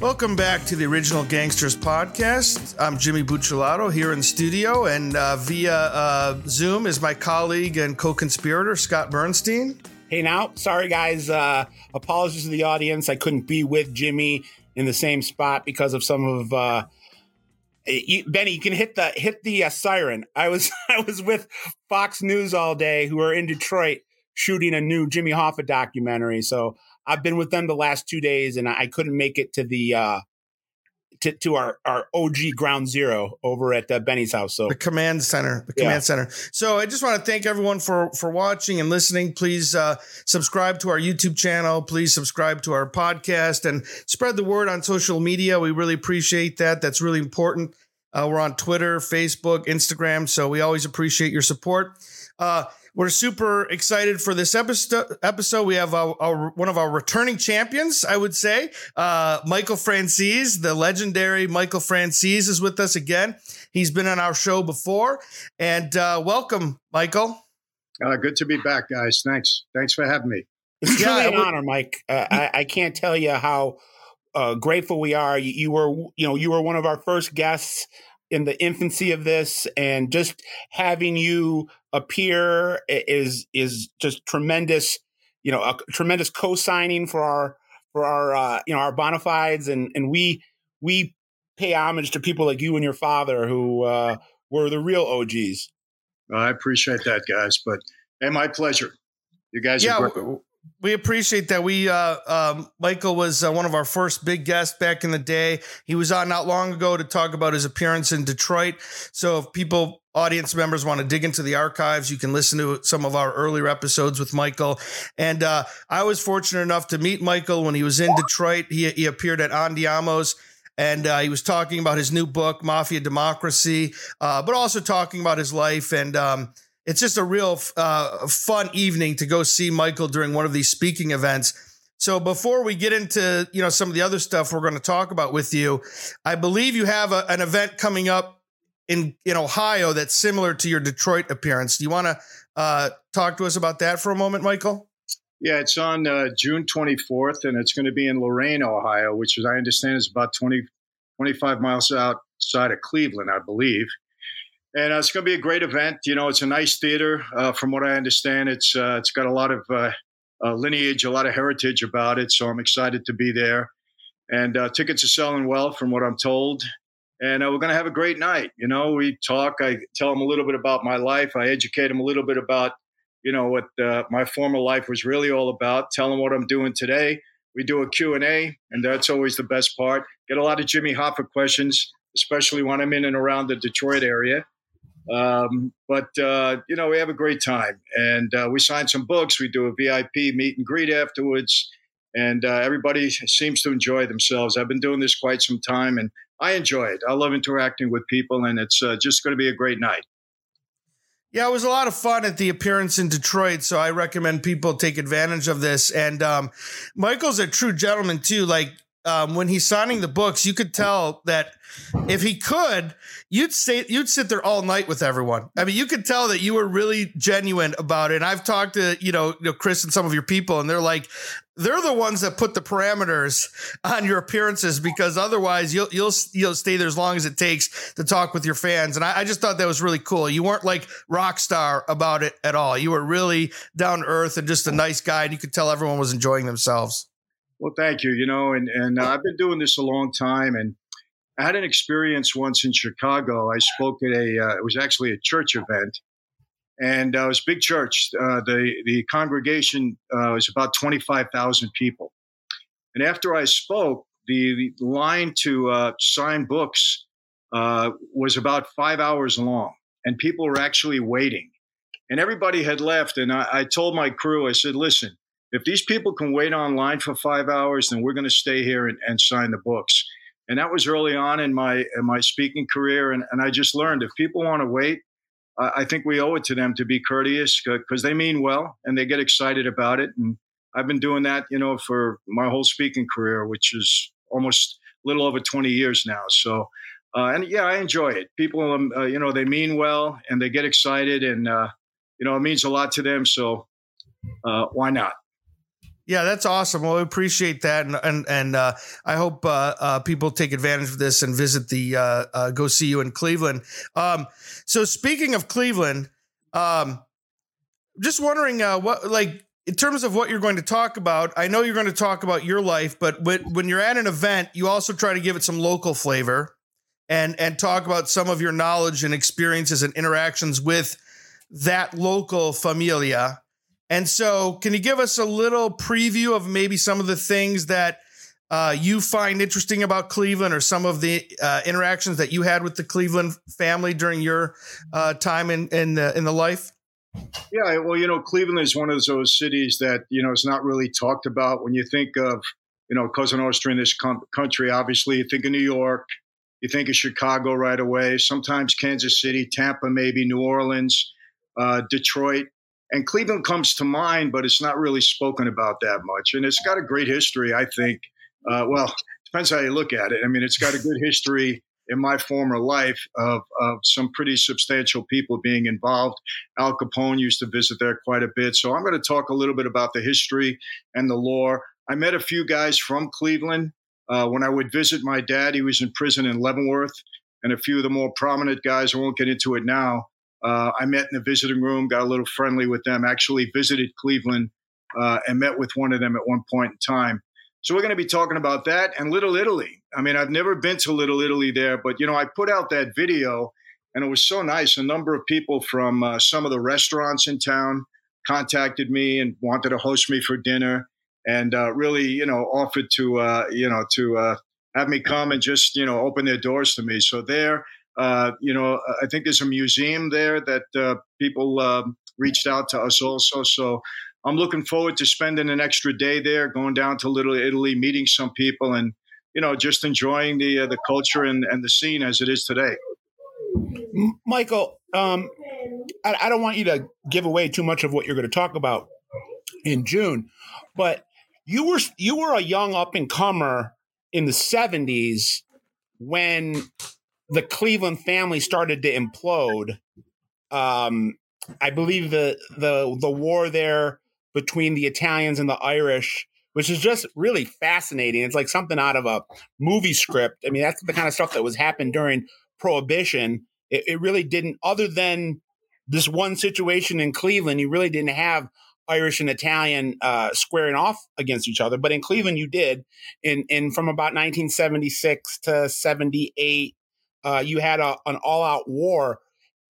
Welcome back to the Original Gangsters podcast. I'm Jimmy Buccellato here in the studio, and uh, via uh, Zoom is my colleague and co conspirator, Scott Burnstein. Hey, now, sorry guys. Uh, apologies to the audience. I couldn't be with Jimmy in the same spot because of some of. Uh, you, Benny, you can hit the hit the uh, siren. I was I was with Fox News all day, who are in Detroit shooting a new Jimmy Hoffa documentary. So I've been with them the last two days, and I couldn't make it to the uh, to, to our our OG ground zero over at uh, Benny's house. So the command center, the command yeah. center. So I just want to thank everyone for for watching and listening. Please uh, subscribe to our YouTube channel. Please subscribe to our podcast and spread the word on social media. We really appreciate that. That's really important. Uh, we're on Twitter, Facebook, Instagram, so we always appreciate your support. Uh, we're super excited for this episode. Episode we have our, our, one of our returning champions, I would say, uh, Michael Franzese, the legendary Michael Franzese, is with us again. He's been on our show before, and uh, welcome, Michael. Uh, good to be back, guys. Thanks, thanks for having me. It's truly yeah, an honor, Mike. Uh, I, I, can't tell you how uh, grateful we are. You, you were, you know, you were one of our first guests in the infancy of this and just having you appear is is just tremendous you know a tremendous co-signing for our for our uh, you know our bona fides and and we we pay homage to people like you and your father who uh, were the real OGs. I appreciate that, guys. But and my pleasure. You guys, yeah, we appreciate that. We uh, um, Michael was uh, one of our first big guests back in the day. He was on not long ago to talk about his appearance in Detroit. So if people, audience members, want to dig into the archives, you can listen to some of our earlier episodes with Michael. And uh, I was fortunate enough to meet Michael when he was in Detroit. He he appeared at Andiamo's and uh, he was talking about his new book, Mafia Democracy, uh, but also talking about his life and. Um, it's just a real uh, fun evening to go see Michael during one of these speaking events. So before we get into you know some of the other stuff we're going to talk about with you, I believe you have a, an event coming up in in Ohio that's similar to your Detroit appearance. Do you want to uh, talk to us about that for a moment, Michael? Yeah, it's on uh, June 24th, and it's going to be in Lorain, Ohio, which, as I understand, is about 20, 25 miles outside of Cleveland, I believe and uh, it's going to be a great event. You know, it's a nice theater. Uh, from what I understand, it's uh, it's got a lot of uh, uh, lineage, a lot of heritage about it. So I'm excited to be there. And uh, tickets are selling well, from what I'm told. And we're going to have a great night. You know, we talk. I tell them a little bit about my life. I educate them a little bit about, you know, what my former life was really all about. Tell them what I'm doing today. We do a Q&A, and that's always the best part. Get a lot of Jimmy Hoffa questions, especially when I'm in and around the Detroit area. Um, but uh, you know, we have a great time, and uh, we sign some books. We do a VIP meet and greet afterwards, and uh, everybody seems to enjoy themselves. I've been doing this quite some time, and I enjoy it. I love interacting with people, and it's uh, just going to be a great night. Yeah, it was a lot of fun at the appearance in Detroit, so I recommend people take advantage of this. And um, Michael's a true gentleman too. Like um, when he's signing the books, you could tell that if he could, you'd say you'd sit there all night with everyone. I mean, you could tell that you were really genuine about it. And I've talked to you know, you know Chris and some of your people, and they're like, they're the ones that put the parameters on your appearances because otherwise you'll you'll you'll stay there as long as it takes to talk with your fans. And I, I just thought that was really cool. You weren't like rock star about it at all. You were really down to earth and just a nice guy, and you could tell everyone was enjoying themselves. Well, thank you. You know, and and uh, I've been doing this a long time, and I had an experience once in Chicago. I spoke at a uh, it was actually a church event, and uh, it was a big church. Uh, the the congregation uh, was about twenty five thousand people, and after I spoke, the, the line to uh, sign books was about five hours long, and people were actually waiting, and everybody had left. And I, I told my crew, I said, "Listen." If these people can wait online for five hours, then we're going to stay here and, and, sign the books. And that was early on in my in my speaking career, and, and I just learned if people want to wait, I think we owe it to them to be courteous because they mean well and they get excited about it. And I've been doing that, you know, for my whole speaking career, which is almost a little over 20 years now. So, uh, and yeah, I enjoy it. People, um, uh, you know, they mean well and they get excited, and uh, you know, it means a lot to them. So, uh, why not? Yeah, that's awesome. Well, we appreciate that, and and, and uh, I hope uh, uh, people take advantage of this and visit the uh, uh, go see you in Cleveland. Um, so speaking of Cleveland, um, just wondering uh, what like in terms of what you're going to talk about. I know you're going to talk about your life, but when, when you're at an event, you also try to give it some local flavor and and talk about some of your knowledge and experiences and interactions with that local familia. And so, can you give us a little preview of maybe some of the things that uh, you find interesting about Cleveland, or some of the uh, interactions that you had with the Cleveland family during your uh, time in in the, in the life? Yeah, well, you know, Cleveland is one of those cities that you know is not really talked about when you think of you know Cosa Nostra in this com- country. Obviously, you think of New York, you think of Chicago right away. Sometimes Kansas City, Tampa, maybe New Orleans, uh, Detroit and Cleveland comes to mind, but it's not really spoken about that much. And it's got a great history, I think. Uh, well, depends how you look at it. I mean, it's got a good history in my former life of, of some pretty substantial people being involved. Al Capone used to visit there quite a bit. So I'm going to talk a little bit about the history and the lore. I met a few guys from Cleveland. Uh, when I would visit my dad, he was in prison in Leavenworth, and a few of the more prominent guys, I won't get into it now, uh, I met in the visiting room, got a little friendly with them, actually visited Cleveland uh, and met with one of them at one point in time. So we're going to be talking about that and Little Italy. I mean, I've never been to Little Italy there, but you know, I put out that video and it was so nice. A number of people from uh, some of the restaurants in town contacted me and wanted to host me for dinner and uh, really, you know, offered to, uh, you know, to uh, have me come and just, you know, open their doors to me. So there, uh, you know, I think there's a museum there that uh, people um, reached out to us also. So I'm looking forward to spending an extra day there, going down to Little Italy, meeting some people, and you know, just enjoying the uh, the culture and, and the scene as it is today. Michael, um, I, I don't want you to give away too much of what you're going to talk about in June, but you were you were a young up and comer in the 70s when the Cleveland family started to implode. Um, I believe the the the war there between the Italians and the Irish, which is just really fascinating. It's like something out of a movie script. I mean, that's the kind of stuff that was happened during Prohibition. It, it really didn't, other than this one situation in Cleveland, you really didn't have Irish and Italian uh, squaring off against each other. But in Cleveland, you did. In in from about 1976 to 78, uh, you had a, an all out war.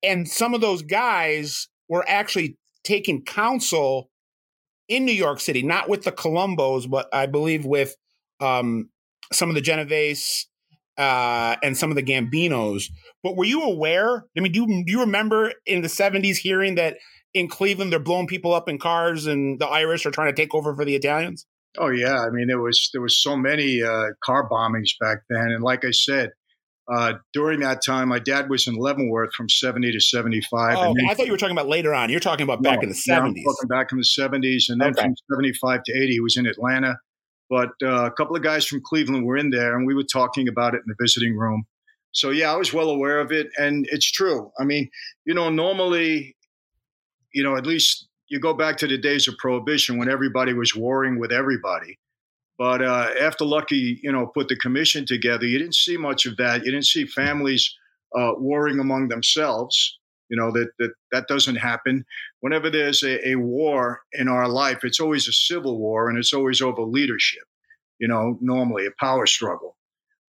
And some of those guys were actually taking counsel in New York City, not with the Colombos, but I believe with um, some of the Genovese uh, and some of the Gambinos. But were you aware? I mean, do you, do you remember in the 70s hearing that in Cleveland they're blowing people up in cars and the Irish are trying to take over for the Italians? Oh yeah, I mean there was there was so many uh, car bombings back then, and like I said, uh, during that time, my dad was in Leavenworth from 70 to 75. Oh, I thought you were talking about later on. You're talking about back no, in the 70s. Yeah, talking back in the 70s. And then okay. from 75 to 80, he was in Atlanta. But uh, a couple of guys from Cleveland were in there, and we were talking about it in the visiting room. So, yeah, I was well aware of it. And it's true. I mean, you know, normally, you know, at least you go back to the days of Prohibition when everybody was warring with everybody but uh, after Lucky, you know, put the commission together, you didn't see much of that. You didn't see families uh, warring among themselves. You know that that that doesn't happen. Whenever there's a, a war in our life, it's always a civil war, and it's always over leadership. You know, normally a power struggle.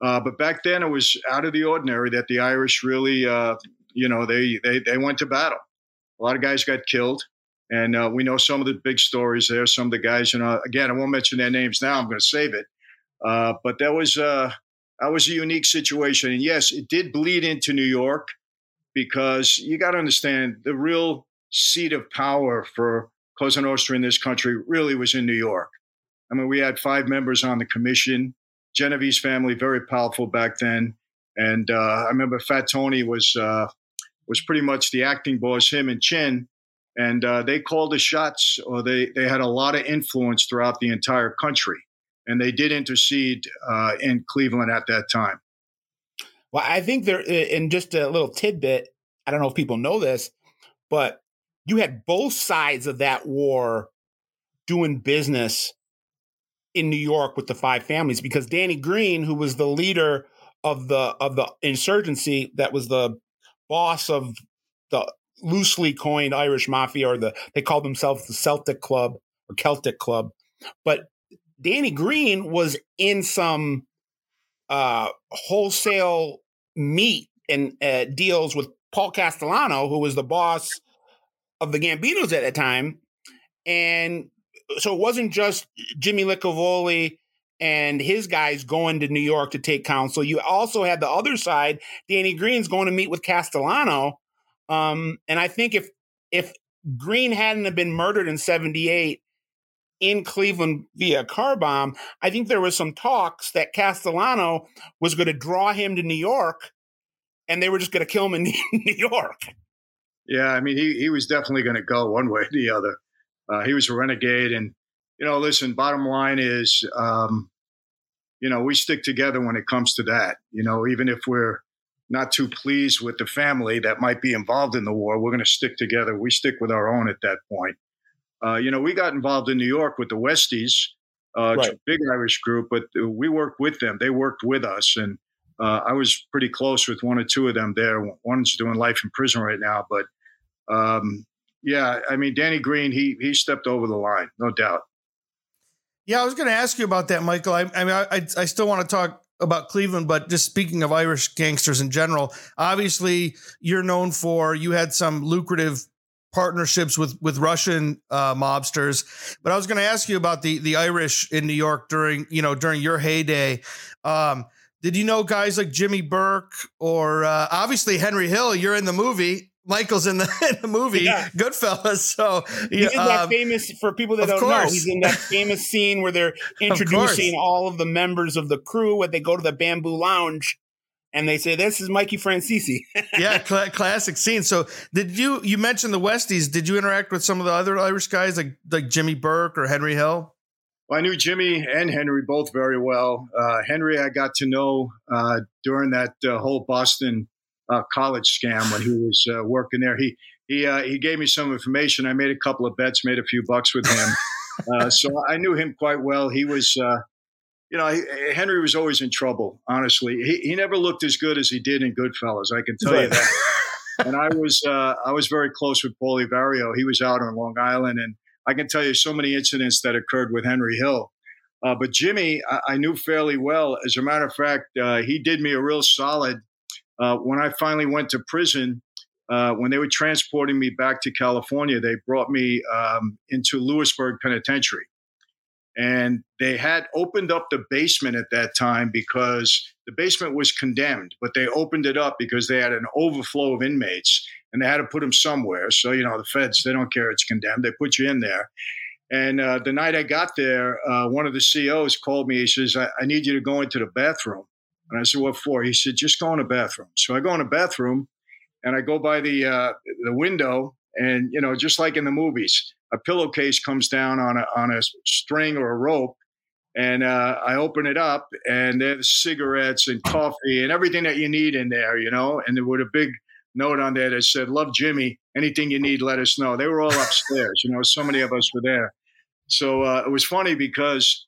Uh, but back then, it was out of the ordinary that the Irish really, uh, you know, they, they they went to battle. A lot of guys got killed. And uh, we know some of the big stories there. Some of the guys, you know, again, I won't mention their names now. I'm going to save it. Uh, but that was uh, that was a unique situation. And yes, it did bleed into New York because you got to understand the real seat of power for Cosa Nostra in this country really was in New York. I mean, we had five members on the commission. Genovese family, very powerful back then. And uh, I remember Fat Tony was uh, was pretty much the acting boss. Him and Chin and uh, they called the shots, or they they had a lot of influence throughout the entire country, and they did intercede uh, in Cleveland at that time. Well, I think there, in just a little tidbit, I don't know if people know this, but you had both sides of that war doing business in New York with the five families because Danny Green, who was the leader of the of the insurgency, that was the boss of the loosely coined Irish mafia, or the they called themselves the Celtic Club or Celtic Club, but Danny Green was in some uh, wholesale meat and uh, deals with Paul Castellano, who was the boss of the Gambinos at the time, and so it wasn't just Jimmy Licavoli and his guys going to New York to take counsel. You also had the other side, Danny Green's going to meet with Castellano. Um, and I think if if Green hadn't have been murdered in 78 in Cleveland via car bomb, I think there was some talks that Castellano was going to draw him to New York and they were just going to kill him in New York. Yeah, I mean, he, he was definitely going to go one way or the other. Uh, he was a renegade. And, you know, listen, bottom line is, um, you know, we stick together when it comes to that. You know, even if we're not too pleased with the family that might be involved in the war, we're going to stick together. We stick with our own at that point. Uh, you know, we got involved in New York with the Westies, uh, right. big Irish group, but we worked with them. They worked with us. And uh, I was pretty close with one or two of them there. One's doing life in prison right now, but um, yeah, I mean, Danny Green, he he stepped over the line, no doubt. Yeah, I was going to ask you about that, Michael. I, I mean, I, I still want to talk about Cleveland, but just speaking of Irish gangsters in general, obviously you're known for you had some lucrative partnerships with with Russian uh, mobsters. But I was going to ask you about the the Irish in New York during you know during your heyday. Um, did you know guys like Jimmy Burke or uh, obviously Henry Hill? You're in the movie. Michael's in the, in the movie yeah. Goodfellas. So he's in that um, famous for people that don't course. know. He's in that famous scene where they're introducing of all of the members of the crew. When they go to the Bamboo Lounge, and they say, "This is Mikey Franzese." yeah, cl- classic scene. So, did you you mentioned the Westies? Did you interact with some of the other Irish guys like like Jimmy Burke or Henry Hill? Well, I knew Jimmy and Henry both very well. Uh, Henry, I got to know uh, during that uh, whole Boston uh, college scam when he was uh, working there. He he uh, he gave me some information. I made a couple of bets, made a few bucks with him. Uh, so I knew him quite well. He was, uh, you know, he, Henry was always in trouble. Honestly, he, he never looked as good as he did in Goodfellas. I can tell right. you that. and I was uh, I was very close with Paulie Vario. He was out on Long Island, and I can tell you so many incidents that occurred with Henry Hill. Uh, but Jimmy, I, I, knew fairly well. As a matter of fact, uh, he did me a real solid uh, when I finally went to prison, uh, when they were transporting me back to California, they brought me um, into Lewisburg Penitentiary. And they had opened up the basement at that time because the basement was condemned, but they opened it up because they had an overflow of inmates and they had to put them somewhere. So, you know, the feds, they don't care it's condemned, they put you in there. And uh, the night I got there, uh, one of the COs called me. He says, I-, I need you to go into the bathroom. And I said, "What for?" He said, "Just go in the bathroom." So I go in the bathroom, and I go by the uh, the window, and you know, just like in the movies, a pillowcase comes down on a on a string or a rope, and uh, I open it up, and there's cigarettes and coffee and everything that you need in there, you know, and there was a big note on there that said, "Love Jimmy. Anything you need, let us know." They were all upstairs, you know. So many of us were there, so uh, it was funny because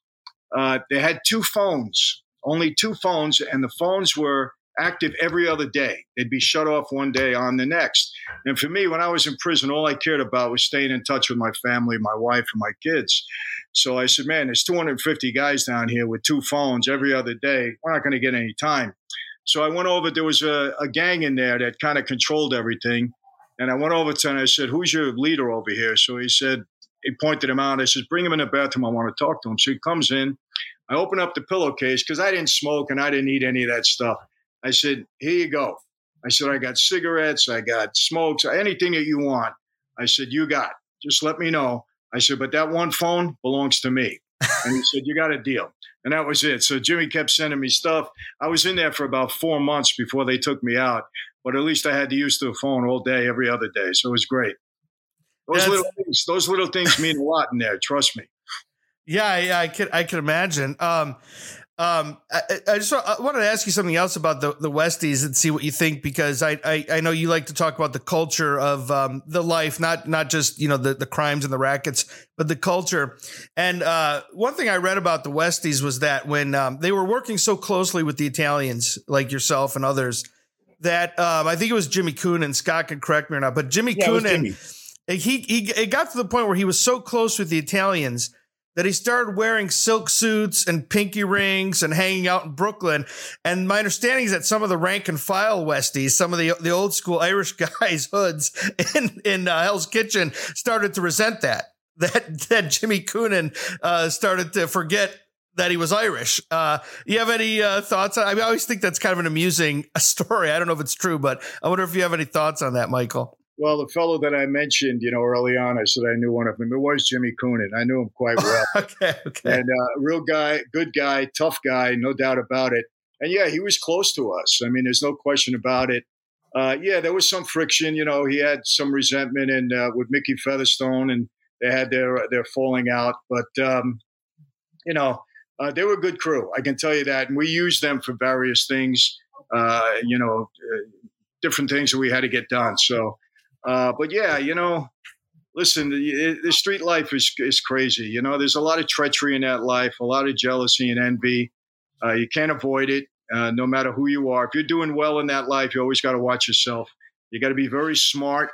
uh, they had two phones only two phones, and the phones were active every other day. They'd be shut off one day on the next. And for me, when I was in prison, all I cared about was staying in touch with my family, my wife, and my kids. So I said, man, there's 250 guys down here with two phones every other day. We're not going to get any time. So I went over, there was a, a gang in there that kind of controlled everything. And I went over to him and I said, Who's your leader over here? So he said, he pointed him out. I said, Bring him in the bathroom. I want to talk to him. So he comes in. I open up the pillowcase because I didn't smoke and I didn't eat any of that stuff. I said, Here you go. I said, I got cigarettes, I got smokes, anything that you want. I said, You got. Just let me know. I said, But that one phone belongs to me. And he said, You got a deal. And that was it. So Jimmy kept sending me stuff. I was in there for about four months before they took me out, but at least I had to use the phone all day, every other day. So it was great. Those That's, little things, those little things mean a lot in there. Trust me. Yeah, yeah, I could I could imagine. Um, Um, I, I, just I wanted to ask you something else about the, the Westies and see what you think because I, I, I know you like to talk about the culture of um, the life, not not just you know the, the crimes and the rackets, but the culture. And uh, one thing I read about the Westies was that when um, they were working so closely with the Italians, like yourself and others, that um, I think it was Jimmy Coon and Scott can correct me or not, but Jimmy yeah, Coonan, he he it got to the point where he was so close with the Italians that he started wearing silk suits and pinky rings and hanging out in Brooklyn. And my understanding is that some of the rank and file Westies, some of the the old school Irish guys hoods in in uh, Hell's Kitchen, started to resent that. That that Jimmy Coonan uh, started to forget that he was Irish. Uh, you have any uh, thoughts? I, mean, I always think that's kind of an amusing story. I don't know if it's true, but I wonder if you have any thoughts on that, Michael. Well, the fellow that I mentioned, you know, early on, I said I knew one of them. It was Jimmy Coonan. I knew him quite well. okay, okay. And uh, real guy, good guy, tough guy, no doubt about it. And yeah, he was close to us. I mean, there's no question about it. Uh, yeah, there was some friction. You know, he had some resentment and uh, with Mickey Featherstone, and they had their their falling out. But um, you know, uh, they were a good crew. I can tell you that, and we used them for various things. Uh, you know, uh, different things that we had to get done. So uh, but yeah, you know, listen, the, the, street life is is crazy. You know, there's a lot of treachery in that life, a lot of jealousy and envy. Uh, you can't avoid it, uh, no matter who you are. If you're doing well in that life, you always got to watch yourself. You got to be very smart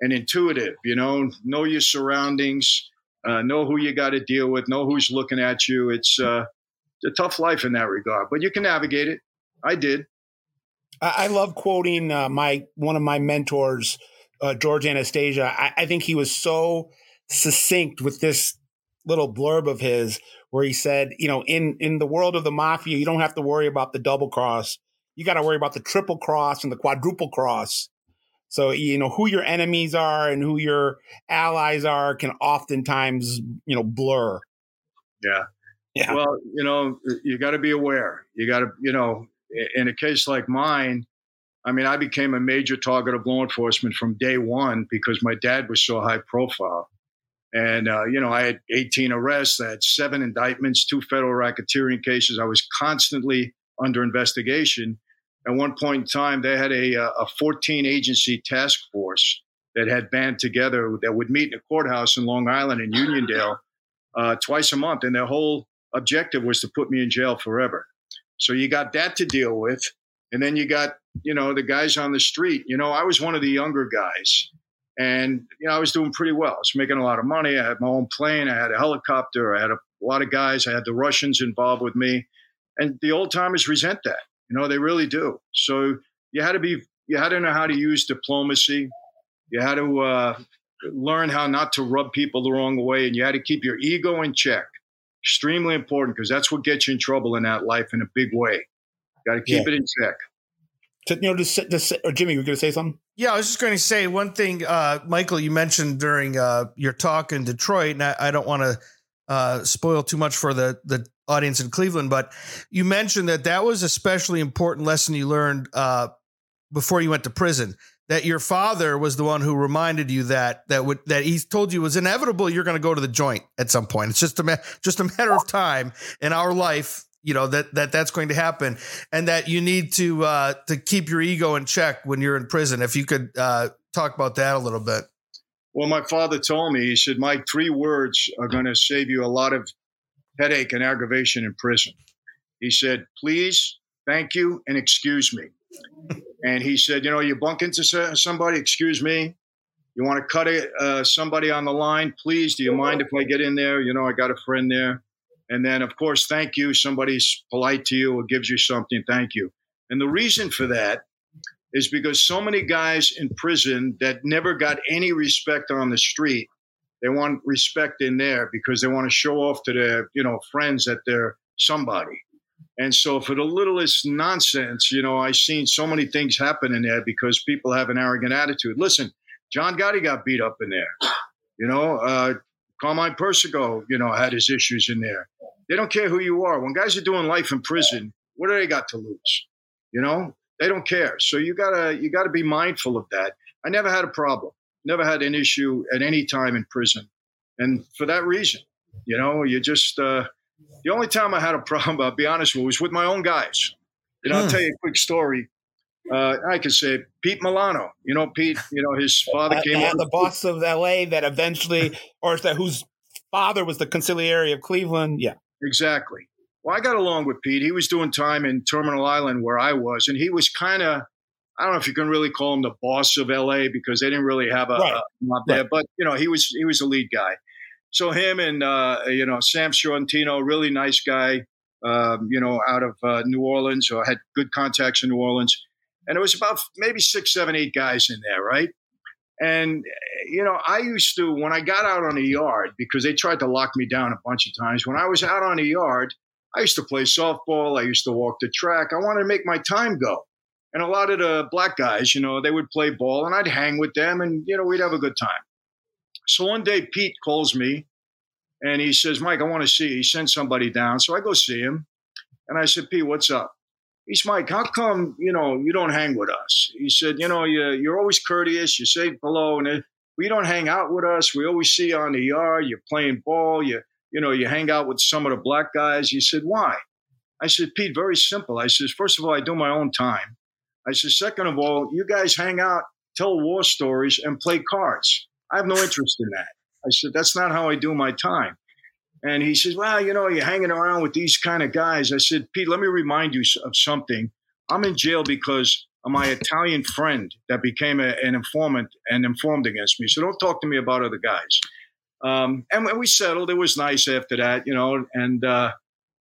and intuitive. You know, know your surroundings, uh, know who you got to deal with, know who's looking at you. It's uh, a tough life in that regard, but you can navigate it. I did. I love quoting uh, my one of my mentors uh, George Anastasia, I, I think he was so succinct with this little blurb of his where he said, you know, in in the world of the mafia, you don't have to worry about the double cross. You got to worry about the triple cross and the quadruple cross. So, you know, who your enemies are and who your allies are can oftentimes, you know, blur. Yeah. Yeah. Well, you know, you got to be aware. You got to, you know, in a case like mine, I mean, I became a major target of law enforcement from day one because my dad was so high profile. And, uh, you know, I had 18 arrests, I had seven indictments, two federal racketeering cases. I was constantly under investigation. At one point in time, they had a, uh, a 14 agency task force that had band together that would meet in a courthouse in Long Island in Uniondale uh, twice a month. And their whole objective was to put me in jail forever. So you got that to deal with. And then you got, you know, the guys on the street. You know, I was one of the younger guys. And, you know, I was doing pretty well. I was making a lot of money. I had my own plane. I had a helicopter. I had a, a lot of guys. I had the Russians involved with me. And the old timers resent that. You know, they really do. So you had to be, you had to know how to use diplomacy. You had to uh, learn how not to rub people the wrong way. And you had to keep your ego in check. Extremely important because that's what gets you in trouble in that life in a big way. Got to keep yeah. it in check. You know, just, just or Jimmy, you are going to say something? Yeah, I was just going to say one thing, uh, Michael. You mentioned during uh, your talk in Detroit, and I, I don't want to uh, spoil too much for the the audience in Cleveland, but you mentioned that that was especially important lesson you learned uh, before you went to prison. That your father was the one who reminded you that that would that he told you was inevitable. You're going to go to the joint at some point. It's just a ma- just a matter of time in our life you know that that that's going to happen and that you need to uh to keep your ego in check when you're in prison. If you could uh talk about that a little bit. Well my father told me he said my three words are going to save you a lot of headache and aggravation in prison. He said please thank you and excuse me. And he said you know you bunk into somebody excuse me. You want to cut it, uh, somebody on the line? Please do you mind if i get in there? You know i got a friend there and then, of course, thank you. Somebody's polite to you or gives you something, thank you. And the reason for that is because so many guys in prison that never got any respect on the street, they want respect in there because they want to show off to their, you know, friends that they're somebody. And so for the littlest nonsense, you know, I've seen so many things happen in there because people have an arrogant attitude. Listen, John Gotti got beat up in there. You know, uh, Carmine Persico, you know, had his issues in there. They don't care who you are. When guys are doing life in prison, what do they got to lose? You know, they don't care. So you gotta you gotta be mindful of that. I never had a problem, never had an issue at any time in prison, and for that reason, you know, you just uh, The only time I had a problem, I'll be honest with you, was with my own guys. And I'll hmm. tell you a quick story. Uh, I could say Pete Milano. You know, Pete. You know, his father uh, came. Uh, the boss of L.A. that eventually, or that whose father was the consigliere of Cleveland. Yeah, exactly. Well, I got along with Pete. He was doing time in Terminal Island where I was, and he was kind of. I don't know if you can really call him the boss of LA because they didn't really have a, right. a mob there, right. but you know he was he was the lead guy. So him and uh, you know Sam Sciortino, really nice guy, um, you know, out of uh, New Orleans, or had good contacts in New Orleans and it was about maybe six, seven, eight guys in there, right? And you know, I used to when I got out on the yard because they tried to lock me down a bunch of times. When I was out on the yard, I used to play softball. I used to walk the track. I wanted to make my time go. And a lot of the black guys, you know, they would play ball, and I'd hang with them, and you know, we'd have a good time. So one day, Pete calls me, and he says, "Mike, I want to see." You. He sent somebody down, so I go see him, and I said, "Pete, what's up?" He's Mike, how come, you know, you don't hang with us? He said, you know, you, you're always courteous. You say hello and we don't hang out with us. We always see you on the yard. You're playing ball. You, you know, you hang out with some of the black guys. He said, why? I said, Pete, very simple. I said, first of all, I do my own time. I said, second of all, you guys hang out, tell war stories, and play cards. I have no interest in that. I said, that's not how I do my time. And he says, Well, you know, you're hanging around with these kind of guys. I said, Pete, let me remind you of something. I'm in jail because of my Italian friend that became a, an informant and informed against me. So don't talk to me about other guys. Um, and we settled. It was nice after that, you know. And uh,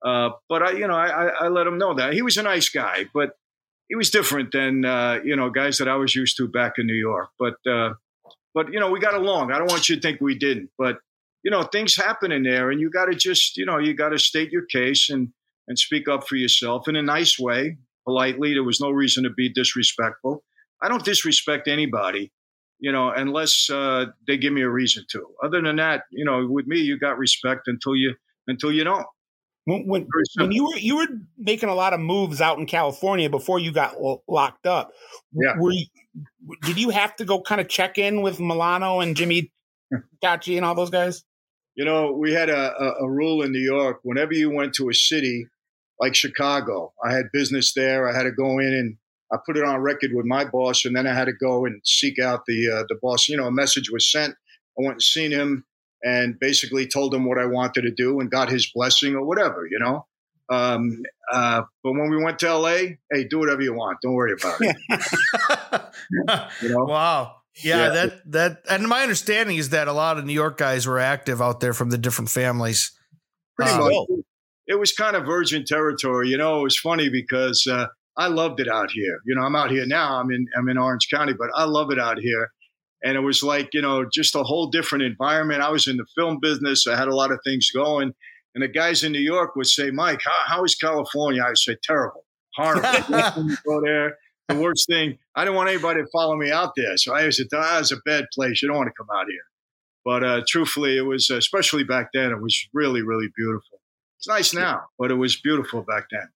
uh, but I, you know, I, I, let him know that he was a nice guy, but he was different than uh, you know guys that I was used to back in New York. But uh, but you know, we got along. I don't want you to think we didn't, but you know, things happen in there, and you got to just, you know, you got to state your case and and speak up for yourself in a nice way, politely. There was no reason to be disrespectful. I don't disrespect anybody, you know, unless uh, they give me a reason to. Other than that, you know, with me, you got respect until you until you don't. When, when, when, you were you were making a lot of moves out in California before you got locked up, yeah. were you, did you have to go kind of check in with Milano and Jimmy Caci and all those guys? You know, we had a, a, rule in New York. Whenever you went to a city like Chicago, I had business there. I had to go in and I put it on record with my boss, and then I had to go and seek out the uh, the boss. You know, a message was sent. I went and seen him, and basically told him what I wanted to do, and got his blessing or whatever. You know. Um, uh, but when we went to LA, hey, do whatever you want. Don't worry about it. you know? Wow. Yeah, yeah, that that and my understanding is that a lot of New York guys were active out there from the different families. Pretty um, much. It was kind of virgin territory. You know, it was funny because uh, I loved it out here. You know, I'm out here now. I'm in I'm in Orange County, but I love it out here. And it was like, you know, just a whole different environment. I was in the film business. I had a lot of things going. And the guys in New York would say, Mike, how, how is California? I would say, terrible, horrible. go there the worst thing. I didn't want anybody to follow me out there. So I said, that was a bad place. You don't want to come out here. But uh, truthfully, it was, especially back then, it was really, really beautiful. It's nice now, but it was beautiful back then.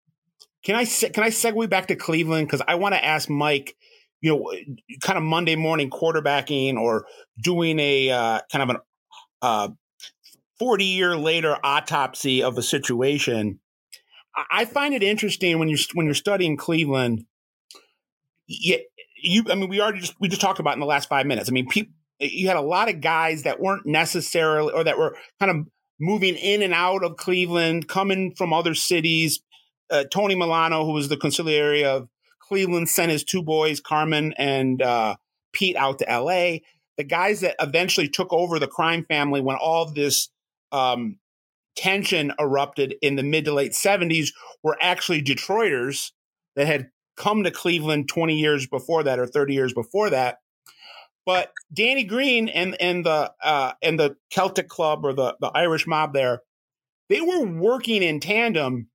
Can I can I segue back to Cleveland because I want to ask Mike, you know, kind of Monday morning quarterbacking or doing a uh, kind of an uh, forty year later autopsy of a situation. I find it interesting when you're when you're studying Cleveland yeah, you. I mean, we already just we just talked about in the last five minutes. I mean, people, you had a lot of guys that weren't necessarily or that were kind of moving in and out of Cleveland, coming from other cities. Uh, Tony Milano, who was the consigliere of Cleveland, sent his two boys, Carmen and uh, Pete, out to L.A. The guys that eventually took over the crime family when all this um, tension erupted in the mid to late 70s were actually Detroiters that had come to Cleveland 20 years before that or 30 years before that. But Danny Green and and the uh, and the Celtic Club or the the Irish mob there, they were working in tandem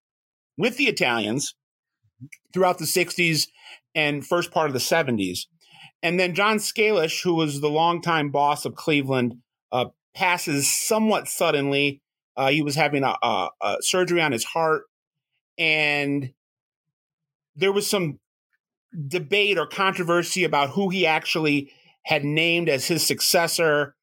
with the Italians throughout the 60s and first part of the 70s. And then John Scalish, who was the longtime boss of Cleveland, uh, passes somewhat suddenly. Uh, he was having a, a, a surgery on his heart, and there was some debate or controversy about who he actually had named as his successor.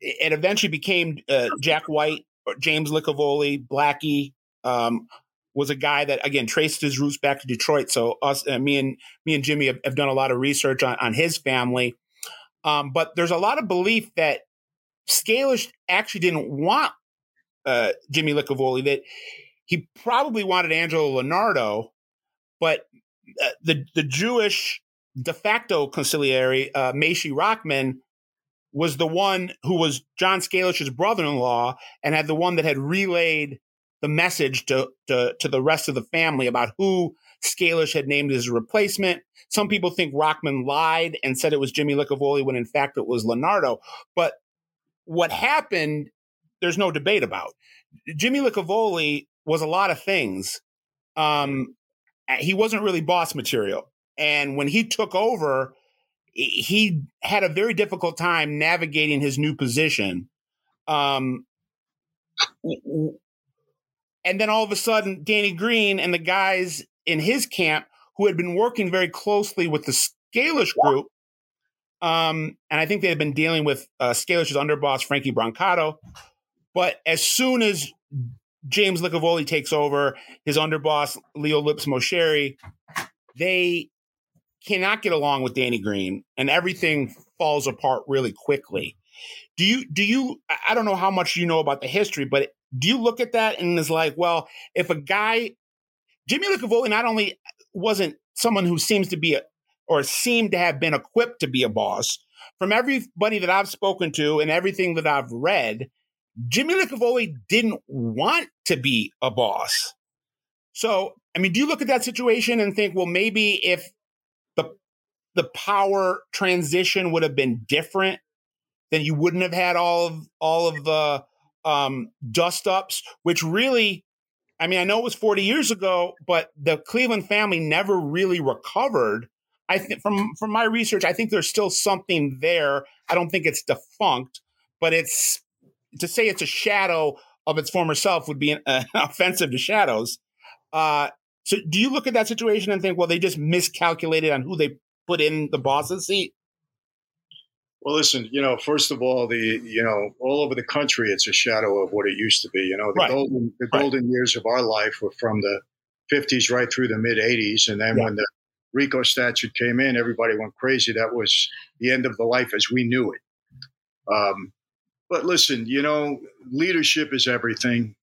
It eventually became uh, Jack White or James Licavoli, Blackie, um, was a guy that again traced his roots back to Detroit. So us, uh, me and me and Jimmy have, have, done a lot of research on, on his family. Um, but there's a lot of belief that Scalish actually didn't want uh, Jimmy Licavoli. That he probably wanted Angelo Lonardo, but uh, the the Jewish de facto consigliere, uh, Maishe Rockman, was the one who was John Scalish's brother-in-law and had the one that had relayed the message to, to, to the rest of the family about who Scalish had named as a replacement. Some people think Rockman lied and said it was Jimmy Licavoli when in fact it was Lonardo. But what happened, there's no debate about. Jimmy Licavoli was a lot of things. Um, he wasn't really boss material. And when he took over, he had a very difficult time navigating his new position. Um, and then all of a sudden, Danny Green and the guys in his camp who had been working very closely with the Scalish group, um, and I think they had been dealing with uh, Scalish's underboss, Frankie Brancato. But as soon as James Licavoli takes over, his underboss, Leo Lips Moceri, they cannot get along with Danny Green, and everything falls apart really quickly. Do you do you I don't know how much you know about the history, but do you look at that and is like, well, if a guy Jimmy Licavoli not only wasn't someone who seems to be a or seemed to have been equipped to be a boss, from everybody that I've spoken to and everything that I've read, Jimmy Licavoli didn't want to be a boss. So, I mean, do you look at that situation and think, well, maybe if the the power transition would have been different, then you wouldn't have had all of all of the um, dust ups, which really, I mean, I know it was 40 years ago, but the Cleveland family never really recovered. I think from from my research, I think there's still something there. I don't think it's defunct, but it's to say it's a shadow of its former self would be an, uh, offensive to shadows. Uh, so, do you look at that situation and think, well, they just miscalculated on who they put in the boss's seat? Well, listen, you know, first of all, the you know, all over the country, it's a shadow of what it used to be. You know, the right. golden the right. golden years of our life were from the '50s right through the mid '80s, and then yeah. when the RICO statute came in, everybody went crazy. That was the end of the life as we knew it. Um, but listen, you know, leadership is everything.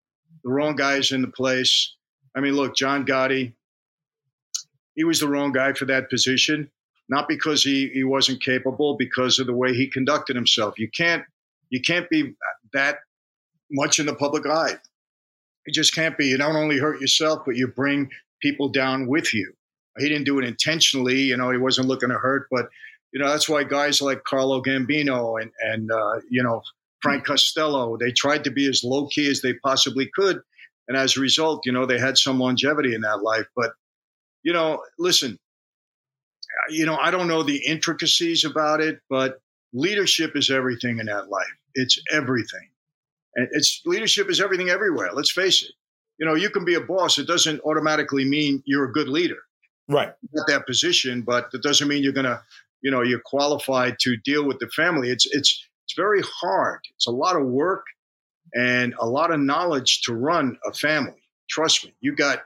The wrong guy's in the place. I mean, look, John Gotti, he was the wrong guy for that position not because he, he wasn't capable, because of the way he conducted himself. You can't you can't be that much in the public eye. You just can't be. You don't only hurt yourself, but you bring people down with you. He didn't do it intentionally. You know, he wasn't looking to hurt, but you know that's why guys like Carlo Gambino and and uh, you know Frank Costello they tried to be as low key as they possibly could, and as a result, you know they had some longevity in that life. But you know, listen, you know, I don't know the intricacies about it, but leadership is everything in that life. It's everything. And it's leadership is everything everywhere. Let's face it. You know, you can be a boss. It doesn't automatically mean you're a good leader. Right. At that position, but that doesn't mean you're going to, you know, you're qualified to deal with the family. It's, it's very hard. It's a lot of work and a lot of knowledge to run a family. Trust me, you got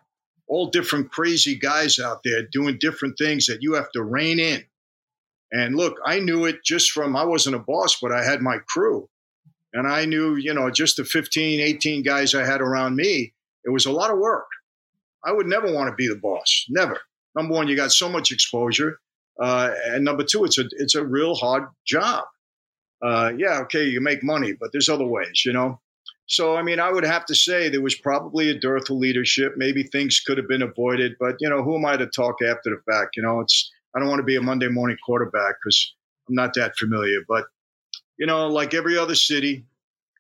all different crazy guys out there doing different things that you have to rein in. And look, I knew it just from, I wasn't a boss, but I had my crew. And I knew, you know, just the 15, 18 guys I had around me, it was a lot of work. I would never want to be the boss. Never. Number one, you got so much exposure. Uh, and number two, it's a, it's a real hard job. Uh, yeah, okay, you make money, but there's other ways, you know? So, I mean, I would have to say there was probably a dearth of leadership. Maybe things could have been avoided, but you know, who am I to talk after the fact? You know, it's I don't want to be a Monday morning quarterback because I'm not that familiar. But you know, like every other city,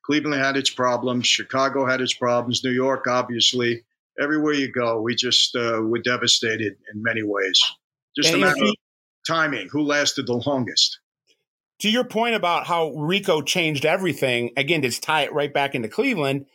Cleveland had its problems. Chicago had its problems. New York, obviously. Everywhere you go, we just uh, were devastated in many ways. Just and a matter of timing. Who lasted the longest? To your point about how RICO changed everything, again, to tie it right back into Cleveland,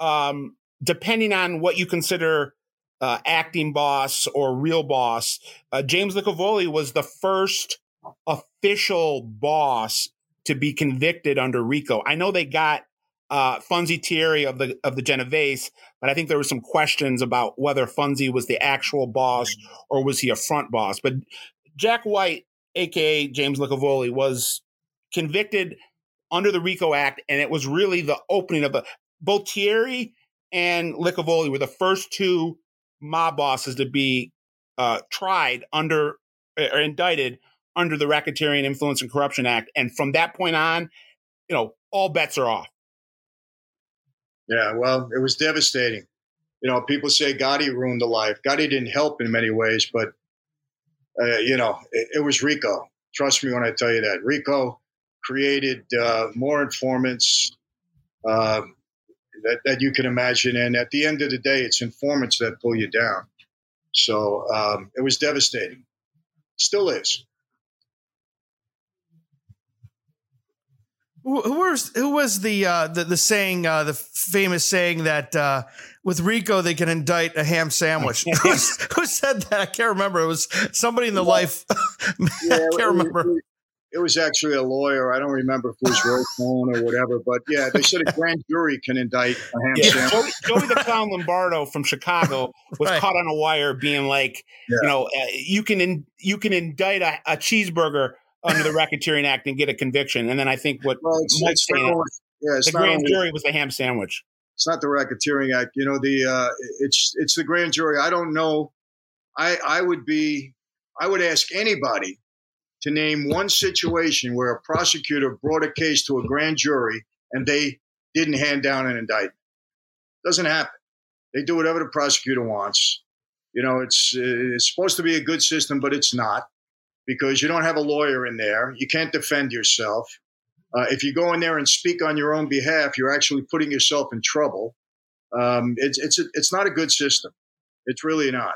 um, depending on what you consider uh, acting boss or real boss, uh, James Licavoli was the first official boss to be convicted under RICO. I know they got uh, Funzi Tieri of the of the Genovese, but I think there were some questions about whether Funzi was the actual boss or was he a front boss. But Jack White, aka James Licavoli, was convicted under the RICO Act, and it was really the opening of the both Tieri and Licavoli were the first two mob bosses to be uh, tried under or indicted under the Racketeering Influence and Corruption Act, and from that point on, you know, all bets are off. Yeah, well, it was devastating. You know, people say Gotti ruined the life. Gotti didn't help in many ways, but uh, you know, it, it, was RICO. Trust me when I tell you that RICO created uh, more informants uh, that, that you can imagine, and at the end of the day, it's informants that pull you down. So um, it was devastating. Still is. Who, was who was the uh, the, the saying uh, the famous saying that uh, with RICO they can indict a ham sandwich? who, who, said that? I can't remember. It was somebody in the life. yeah, I can't remember. It, it, was actually a lawyer. I don't remember if it was Roy Cohn or whatever. But yeah, they said a grand jury can indict a ham yeah. sandwich. Joey, Joey the Clown Lombardo from Chicago was right. caught on a wire being like, yeah. you know, uh, you can in, you can indict a, a cheeseburger under the Racketeering Act and get a conviction. And then I think what well, it's, Mike's it's saying, yeah, the grand only, jury was the ham sandwich. It's not the Racketeering Act. You know, the uh, it's it's the grand jury. I don't know. I I would be I would ask anybody to name one situation where a prosecutor brought a case to a grand jury and they didn't hand down an indictment. Doesn't happen. They do whatever the prosecutor wants. You know, it's it's supposed to be a good system, but it's not because you don't have a lawyer in there. You can't defend yourself. Uh, if you go in there and speak on your own behalf, you're actually putting yourself in trouble. Um, it's it's it's not a good system. It's really not.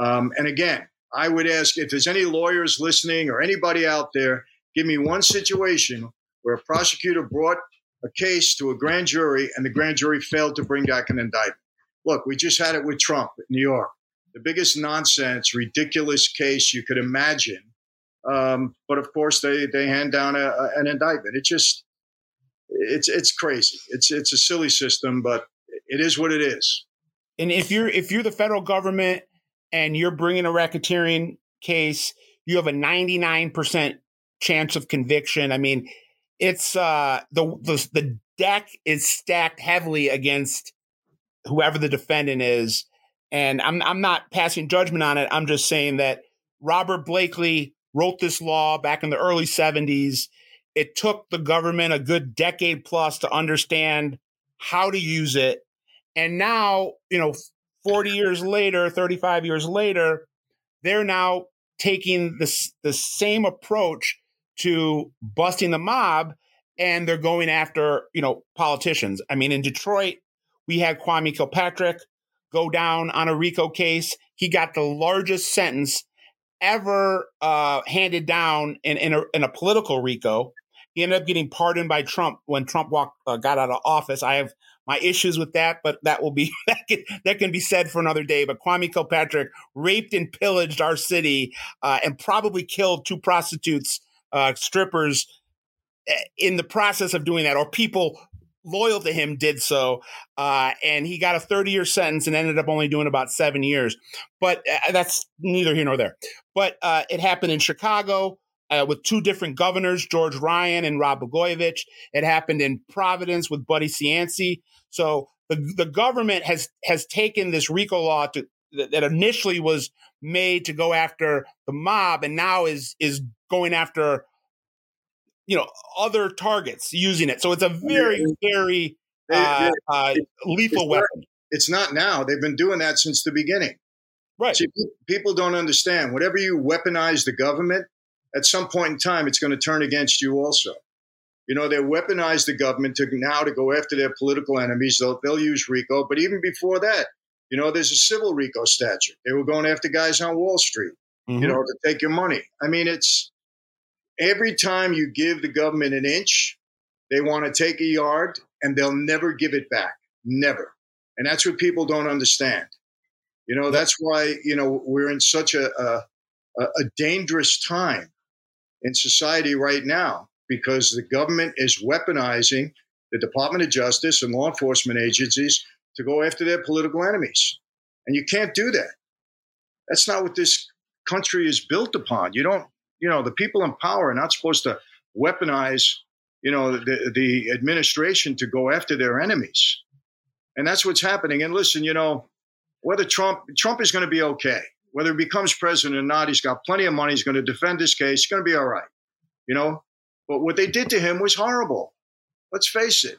Um, and again, I would ask if there's any lawyers listening or anybody out there, give me one situation where a prosecutor brought a case to a grand jury and the grand jury failed to bring back an indictment. Look, we just had it with Trump in New York the biggest nonsense, ridiculous case you could imagine. Um, but of course, they they hand down a, a, an indictment. It just it's it's crazy. It's it's a silly system, but it is what it is. And if you're if you're the federal government and you're bringing a racketeering case, you have a 99% chance of conviction. I mean, it's uh the the, the deck is stacked heavily against whoever the defendant is and I'm I'm not passing judgment on it. I'm just saying that Robert Blakey wrote this law back in the early 70s. It took the government a good decade plus to understand how to use it. And now, you know, 40 years later, 35 years later, they're now taking the, the same approach to busting the mob and they're going after, you know, politicians. I mean, in Detroit, we had Kwame Kilpatrick, go down on a RICO case. He got the largest sentence ever uh, handed down in, in, a, in a political RICO. He ended up getting pardoned by Trump when Trump walked, uh, got out of office. I have my issues with that, but that will be that can, that can be said for another day. But Kwame Kilpatrick raped and pillaged our city uh, and probably killed two prostitutes, uh, strippers, eh, in the process of doing that, or people loyal to him did so. Uh, and he got a 30 year sentence and ended up only doing about seven years. But uh, that's neither here nor there. But uh, it happened in Chicago. Uh, with two different governors, George Ryan and Rod Blagojevich. It happened in Providence with Buddy Cianci. So the, the government has has taken this RICO law to, that initially was made to go after the mob and now is is going after you know other targets using it. So it's a very very uh, uh, lethal it's weapon. Not, it's not now. They've been doing that since the beginning. Right. See, people don't understand. Whatever you weaponize the government, at some point in time, it's going to turn against you also. You know, they weaponized the government to now to go after their political enemies. They'll, they'll use RICO. But even before that, you know, there's a civil RICO statute. They were going after guys on Wall Street, mm-hmm. you know, to take your money. I mean, it's every time you give the government an inch, they want to take a yard and they'll never give it back. Never. And that's what people don't understand. You know, that's why, you know, we're in such a, a, a dangerous time in society right now because the government is weaponizing the Department of Justice and law enforcement agencies to go after their political enemies. And you can't do that. That's not what this country is built upon. You don't, you know, the people in power are not supposed to weaponize, you know, the, the administration to go after their enemies. And that's what's happening. And listen, you know, whether Trump Trump is going to be okay, whether he becomes president or not, he's got plenty of money. He's going to defend his case. He's going to be all right, you know. But what they did to him was horrible. Let's face it.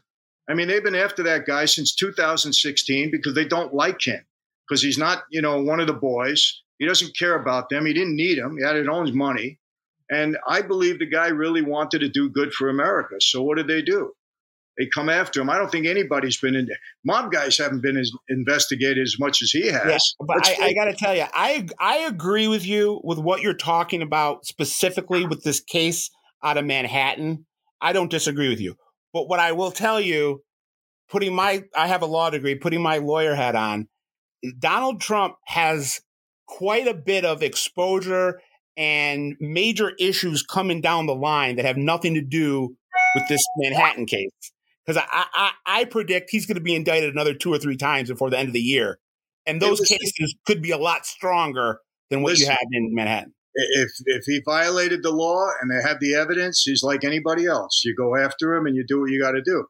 I mean, they've been after that guy since 2016 because they don't like him because he's not, you know, one of the boys. He doesn't care about them. He didn't need them. He had his own money. And I believe the guy really wanted to do good for America. So what did they do? They come after him. I don't think anybody's been in. Mob guys haven't been as investigated as much as he has. Yeah, but I, I got to tell you, I I agree with you with what you're talking about specifically with this case out of Manhattan. I don't disagree with you. But what I will tell you, putting my I have a law degree, putting my lawyer hat on, Donald Trump has quite a bit of exposure and major issues coming down the line that have nothing to do with this Manhattan case. Because I, I, I predict he's going to be indicted another two or three times before the end of the year, and those cases could be a lot stronger than what listen, you had in Manhattan if if he violated the law and they have the evidence, he's like anybody else. You go after him and you do what you got to do.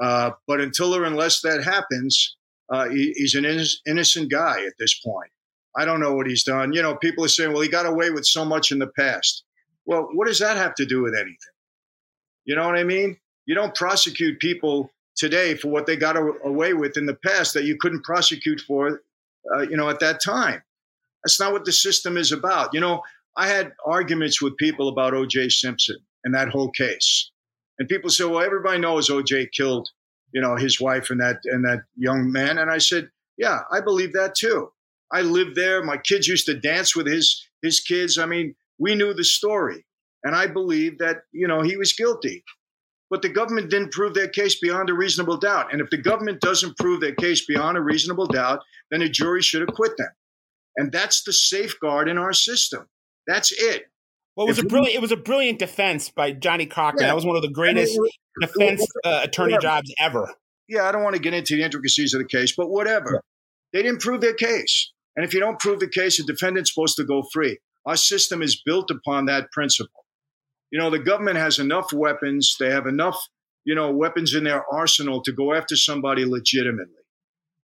Uh, but until or unless that happens, uh, he, he's an innocent guy at this point. I don't know what he's done. You know, people are saying, well, he got away with so much in the past. Well, what does that have to do with anything? You know what I mean? You don't prosecute people today for what they got away with in the past that you couldn't prosecute for, uh, you know, at that time. That's not what the system is about. You know, I had arguments with people about O.J. Simpson and that whole case, and people said, "Well, everybody knows O.J. killed, you know, his wife and that and that young man." And I said, "Yeah, I believe that too. I lived there. My kids used to dance with his his kids. I mean, we knew the story, and I believe that you know he was guilty." But the government didn't prove their case beyond a reasonable doubt. And if the government doesn't prove their case beyond a reasonable doubt, then a jury should acquit them. And that's the safeguard in our system. That's it. Well, it was if a brilliant. It was a brilliant defense by Johnnie Cochran. Yeah. That was one of the greatest defense uh, attorney whatever. jobs ever. Yeah, I don't want to get into the intricacies of the case, but whatever. Yeah. They didn't prove their case, and if you don't prove the case, the defendant's supposed to go free. Our system is built upon that principle. You know, the government has enough weapons. They have enough, you know, weapons in their arsenal to go after somebody legitimately.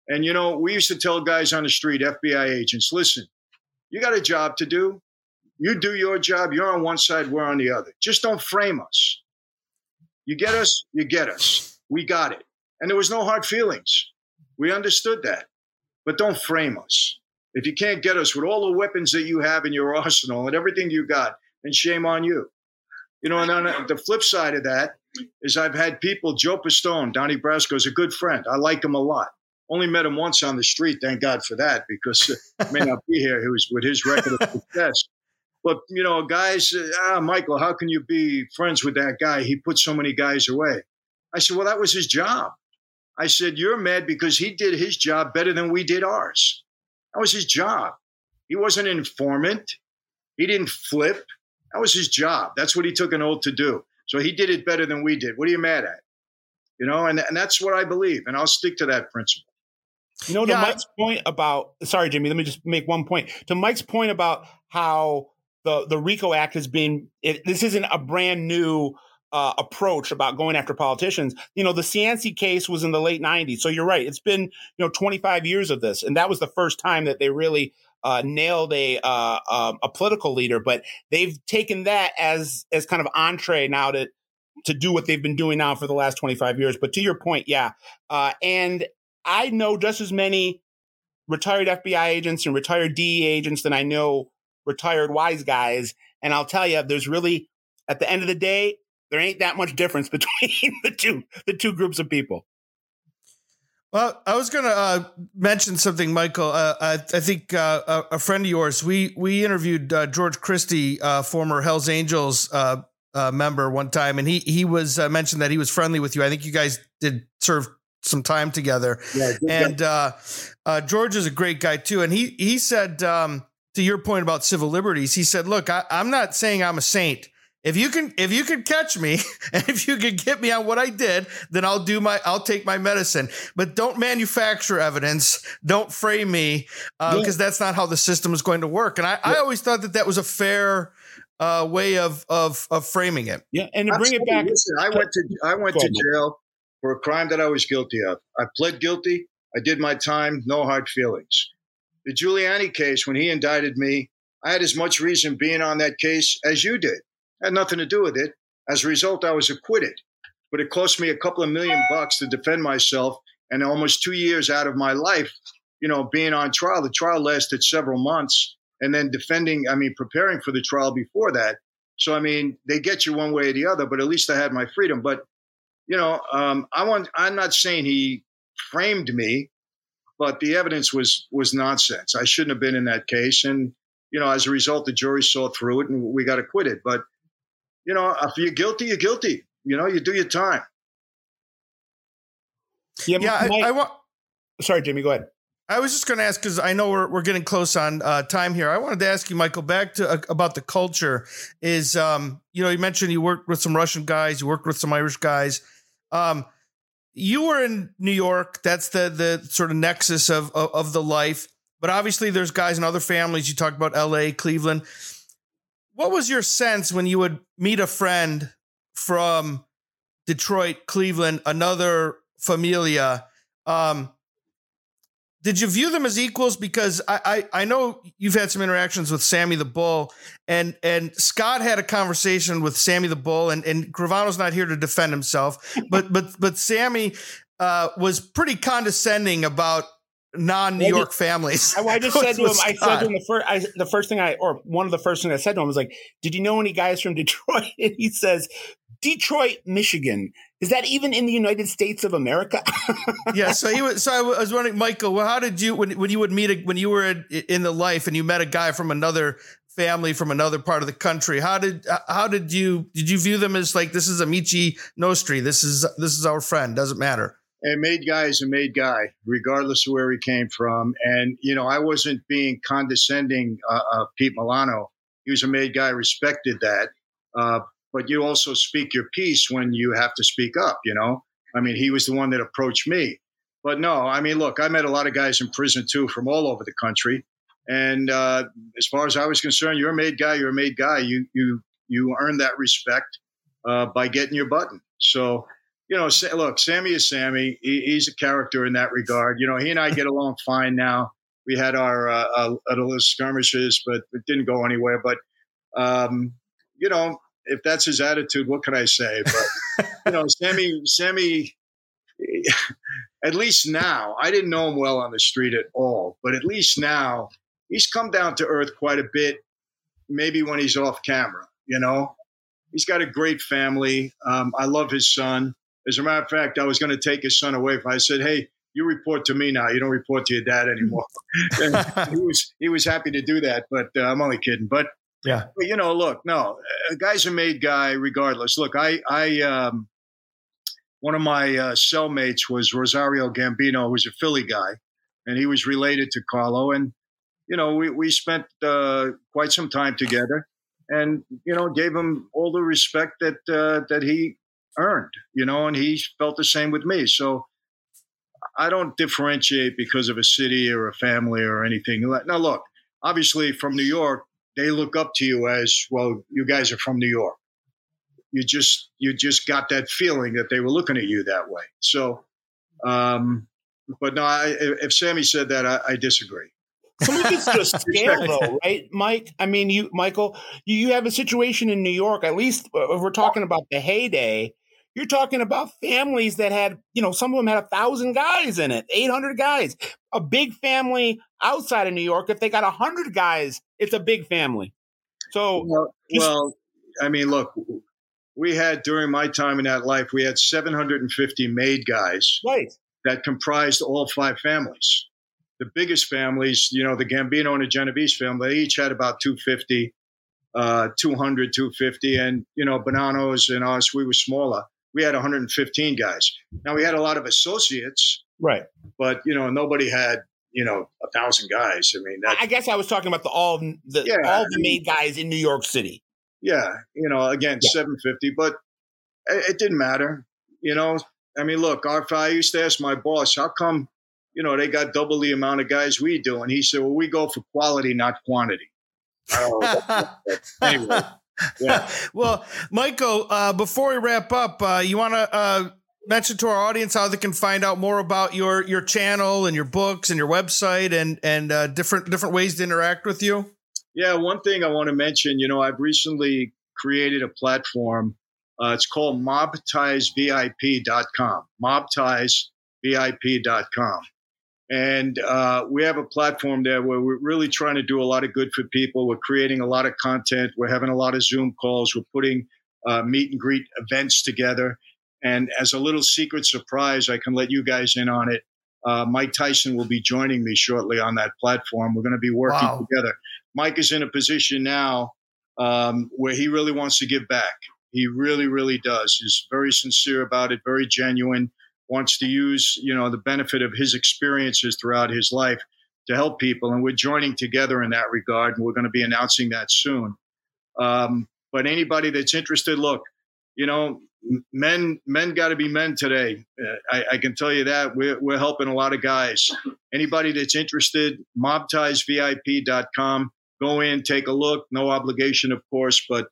And you know, we used to tell guys on the street, FBI agents, listen, you got a job to do. You do your job. You're on one side, we're on the other. Just don't frame us. You get us, you get us. We got it. And there was no hard feelings. We understood that. But don't frame us. If you can't get us with all the weapons that you have in your arsenal and everything you got, then shame on you. You know, and on uh, the flip side of that is I've had people, Joe Pistone, Donnie Brasco is a good friend. I like him a lot. Only met him once on the street, thank God for that, because uh, he may not be here. He was with his record of success. But you know, guys, ah, Michael, how can you be friends with that guy? He put so many guys away. I said, well, that was his job. I said, you're mad because he did his job better than we did ours. That was his job. He wasn't an informant. He didn't flip. That was his job. That's what he took an oath to do. So he did it better than we did. What are you mad at? You know, and, and that's what I believe. And I'll stick to that principle. You know, to yeah, Mike's point about, sorry, Jimmy, let me just make one point. To Mike's point about how the the RICO Act has been. It, this isn't a brand new uh, approach about going after politicians. You know, the Cianci case was in the late '90s, so you're right. It's been you know 25 years of this, and that was the first time that they really uh, nailed a uh, um, a political leader. But they've taken that as as kind of entree now to to do what they've been doing now for the last 25 years. But to your point, yeah, uh, and I know just as many retired FBI agents and retired DE agents than I know retired wise guys. And I'll tell you, there's really, at the end of the day, there ain't that much difference between the two the two groups of people. Well, I was going to uh, mention something, Michael. Uh, I, I, think uh, a, friend of yours. We we interviewed uh, George Christie, uh, former Hell's Angels uh, member, one time, and he he was mentioned that he was friendly with you. I think you guys did serve some time together. Yeah, and George is a great guy too. And he he said um, to your point about civil liberties, he said, "Look, I, am not saying I'm a saint if you can if you can catch me and if you can get me on what I did, then I'll do my I'll take my medicine. But don't manufacture evidence. Don't frame me because uh, yeah. that's not how the system is going to work. And I, yeah. I always thought that that was a fair uh, way of of of framing it. Yeah, and to bring it back, listen, I went to I went to jail for a crime that I was guilty of. I pled guilty. I did my time. No hard feelings. The Giuliani case, when he indicted me, I had as much reason being on that case as you did. Had nothing to do with it. As a result, I was acquitted. But it cost me a couple of million bucks to defend myself and almost two years out of my life, you know, being on trial. The trial lasted several months and then defending, I mean, preparing for the trial before that. So, I mean, they get you one way or the other, but at least I had my freedom. But, you know, um, I want, I'm not saying he framed me, but the evidence was, was nonsense. I shouldn't have been in that case. And, you know, as a result, the jury saw through it and we got acquitted. But you know, if you're guilty, you're guilty. You know, you do your time. Yeah, yeah. I, I want. Sorry, Jimmy. Go ahead. I was just going to ask because I know we're, we're getting close on uh, time here. I wanted to ask you, Michael, back to uh, about the culture. Is um, you know, you mentioned you worked with some Russian guys, you worked with some Irish guys. Um, you were in New York. That's the the sort of nexus of, of, of the life. But obviously, there's guys in other families. You talked about L.A., Cleveland what was your sense when you would meet a friend from Detroit, Cleveland, another familia? Um, did you view them as equals? Because I, I, I know you've had some interactions with Sammy the Bull, and and Scott had a conversation with Sammy the Bull, and and Gravano's not here to defend himself, but but but Sammy uh, was pretty condescending about non-New York families. I, I just said to him, I said to him the first, I, the first thing I, or one of the first things I said to him was like, "Did you know any guys from Detroit?" And he says, "Detroit, Michigan." Is that even in the United States of America? yeah. So he was. So I was wondering, Michael. Well, how did you when when you would meet a, when you were in, in the life and you met a guy from another family from another part of the country? How did how did you did you view them as like this is Amici Nostri? This is this is our friend. Doesn't matter a made guy is a made guy, regardless of where he came from. And, you know, I wasn't being condescending uh, uh, Pete Milano. He was a made guy, respected that. Uh, but you also speak your piece when you have to speak up, you know? I mean, he was the one that approached me. But no, I mean, look, I met a lot of guys in prison too from all over the country. And uh, as far as I was concerned, you're a made guy, you're a made guy. You, you, you earn that respect uh, by getting your button. So, you know, look, Sammy is Sammy. He, he's a character in that regard. You know, he and I get along fine now. We had our uh, uh, little skirmishes, but it didn't go anywhere. But um, you know, if that's his attitude, what can I say? But you know, Sammy, Sammy, at least now, I didn't know him well on the street at all, but at least now he's come down to earth quite a bit. Maybe when he's off camera, you know, he's got a great family. Um, I love his son. As a matter of fact, I was going to take his son away from. I said, "Hey, you report to me now. You don't report to your dad anymore." he was he was happy to do that, but uh, I'm only kidding. But yeah, but, you know, look, no, a guy's a made guy regardless. Look, I I um, one of my uh, cellmates was Rosario Gambino, who's a Philly guy, and he was related to Carlo, and you know, we we spent uh, quite some time together, and you know, gave him all the respect that uh, that he earned, you know, and he felt the same with me. So I don't differentiate because of a city or a family or anything. Now, look, obviously from New York, they look up to you as well. You guys are from New York. You just you just got that feeling that they were looking at you that way. So, um, but no, I, if Sammy said that, I, I disagree. Some of it's just scale, though, right, Mike? I mean, you, Michael, you, you have a situation in New York. At least uh, if we're talking about the heyday, you're talking about families that had, you know, some of them had a thousand guys in it, 800 guys. A big family outside of New York, if they got a hundred guys, it's a big family. So, well, just, well, I mean, look, we had during my time in that life, we had 750 made guys right. that comprised all five families. The biggest families, you know, the Gambino and the Genovese family, they each had about 250, uh, 200, 250. And, you know, Bonannos and us, we were smaller we had 115 guys. Now we had a lot of associates, right? But you know, nobody had you know a thousand guys. I mean, I guess I was talking about the all the yeah, all the made guys in New York City. Yeah, you know, again, yeah. 750, but it, it didn't matter. You know, I mean, look, our, I used to ask my boss, how come, you know, they got double the amount of guys we do? And he said, well, we go for quality, not quantity. anyway. Yeah. well, Michael, uh, before we wrap up, uh, you want to uh, mention to our audience how they can find out more about your your channel and your books and your website and and uh, different different ways to interact with you. Yeah, one thing I want to mention, you know, I've recently created a platform uh, it's called mobtiesvip.com, mobtiesvip.com. And uh, we have a platform there where we're really trying to do a lot of good for people. We're creating a lot of content. We're having a lot of Zoom calls. We're putting uh, meet and greet events together. And as a little secret surprise, I can let you guys in on it. Uh, Mike Tyson will be joining me shortly on that platform. We're going to be working wow. together. Mike is in a position now um, where he really wants to give back. He really, really does. He's very sincere about it, very genuine, wants to use, you know, the benefit of his experiences throughout his life to help people. And we're joining together in that regard. And we're going to be announcing that soon. Um, but anybody that's interested, look, you know, men men got to be men today. Uh, I, I, can tell you that we're, we're helping a lot of guys. Anybody that's interested, mobtiesvip.com. Go in, take a look. No obligation, of course, but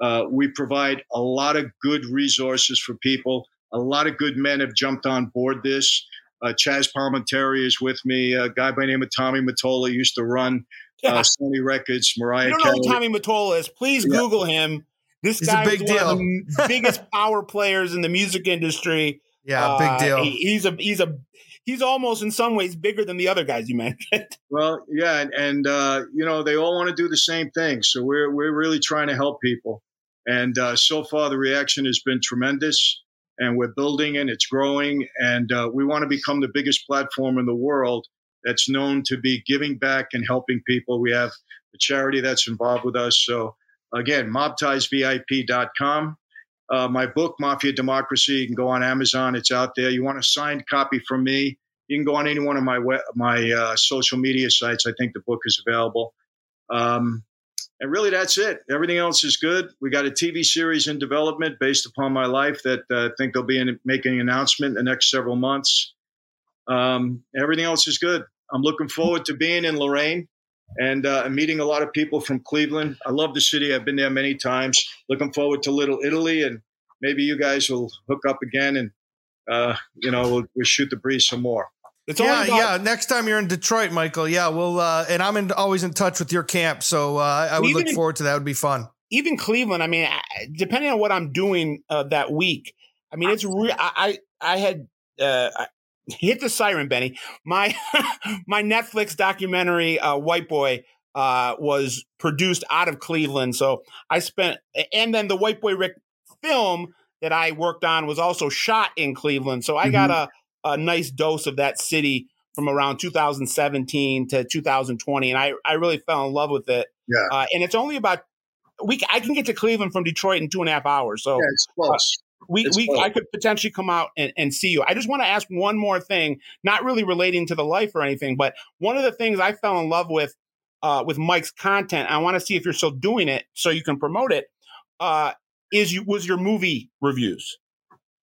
uh, we provide a lot of good resources for people. A lot of good men have jumped on board this. Uh, Chazz Palminteri is with me. A guy by the name of Tommy Mottola used to run uh, yeah. uh, Sony Records. Mariah. You don't Kelly. know who Tommy Mottola is? Please yeah. Google him. This he's guy a big is deal. of the biggest power players in the music industry. Yeah, big uh, deal. He, he's a he's a he's almost in some ways bigger than the other guys you mentioned. Well, yeah, and, and uh, you know they all want to do the same thing, so we're we're really trying to help people. And uh, so far, the reaction has been tremendous, and we're building and it's growing. And uh, we want to become the biggest platform in the world that's known to be giving back and helping people. We have a charity that's involved with us. So, again, mobtiesvip.com. Uh, my book, Mafia Democracy, you can go on Amazon. It's out there. You want a signed copy from me? You can go on any one of my web, my uh, social media sites. I think the book is available. Um, and really that's it everything else is good we got a tv series in development based upon my life that uh, i think they'll be in, making an announcement in the next several months um, everything else is good i'm looking forward to being in lorain and uh, meeting a lot of people from cleveland i love the city i've been there many times looking forward to little italy and maybe you guys will hook up again and uh, you know we'll, we'll shoot the breeze some more it's yeah, about- yeah. Next time you're in Detroit, Michael, yeah, we'll uh, and I'm in, always in touch with your camp, so uh, I would look forward to that. Would be fun. Even Cleveland, I mean, depending on what I'm doing uh, that week, I mean, it's real. I I had uh, hit the siren, Benny. My my Netflix documentary, uh, White Boy, uh, was produced out of Cleveland, so I spent, and then the White Boy Rick film that I worked on was also shot in Cleveland, so I mm-hmm. got a a nice dose of that city from around 2017 to 2020, and I I really fell in love with it. Yeah, uh, and it's only about we I can get to Cleveland from Detroit in two and a half hours. So yeah, it's close. We, it's we. I could potentially come out and, and see you. I just want to ask one more thing, not really relating to the life or anything, but one of the things I fell in love with uh, with Mike's content. I want to see if you're still doing it so you can promote it. Uh, is you was your movie reviews?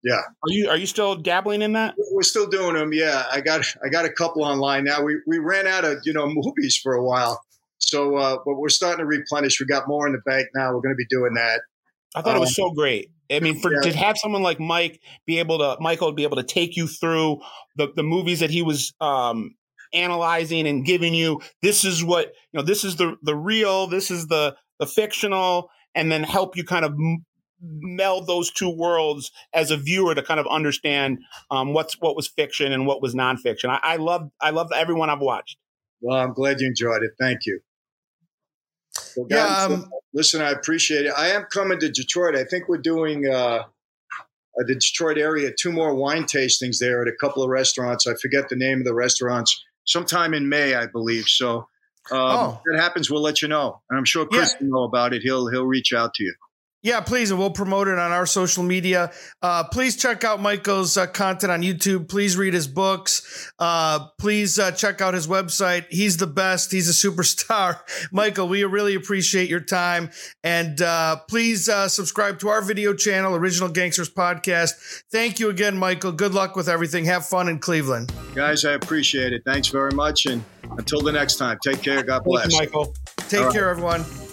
Yeah. Are you are you still dabbling in that? We're still doing them. Yeah, I got I got a couple online now. We we ran out of you know movies for a while, so uh, but we're starting to replenish. We got more in the bank now. We're going to be doing that. I thought um, it was um, so great. I mean, for yeah. to have someone like Mike be able to Michael be able to take you through the the movies that he was um, analyzing and giving you. This is what you know. This is the the real. This is the the fictional, and then help you kind of meld those two worlds as a viewer to kind of understand um, what's what was fiction and what was nonfiction. I, I love I love everyone I've watched. Well, I'm glad you enjoyed it. Thank you. Well, guys, yeah. Um, listen, I appreciate it. I am coming to Detroit. I think we're doing uh, uh, the Detroit area two more wine tastings there at a couple of restaurants. I forget the name of the restaurants. Sometime in May, I believe. So. Um, oh. If that happens, we'll let you know, and I'm sure Chris yeah. will know about it. He'll he'll reach out to you. Yeah, please, and we'll promote it on our social media. Uh, please check out Michael's uh, content on YouTube. Please read his books. Uh, please uh, check out his website. He's the best. He's a superstar. Michael, we really appreciate your time. And uh, please uh, subscribe to our video channel, Original Gangsters Podcast. Thank you again, Michael. Good luck with everything. Have fun in Cleveland. Guys, I appreciate it. Thanks very much. And until the next time, take care. God bless. You, Michael. Take All care, right. everyone.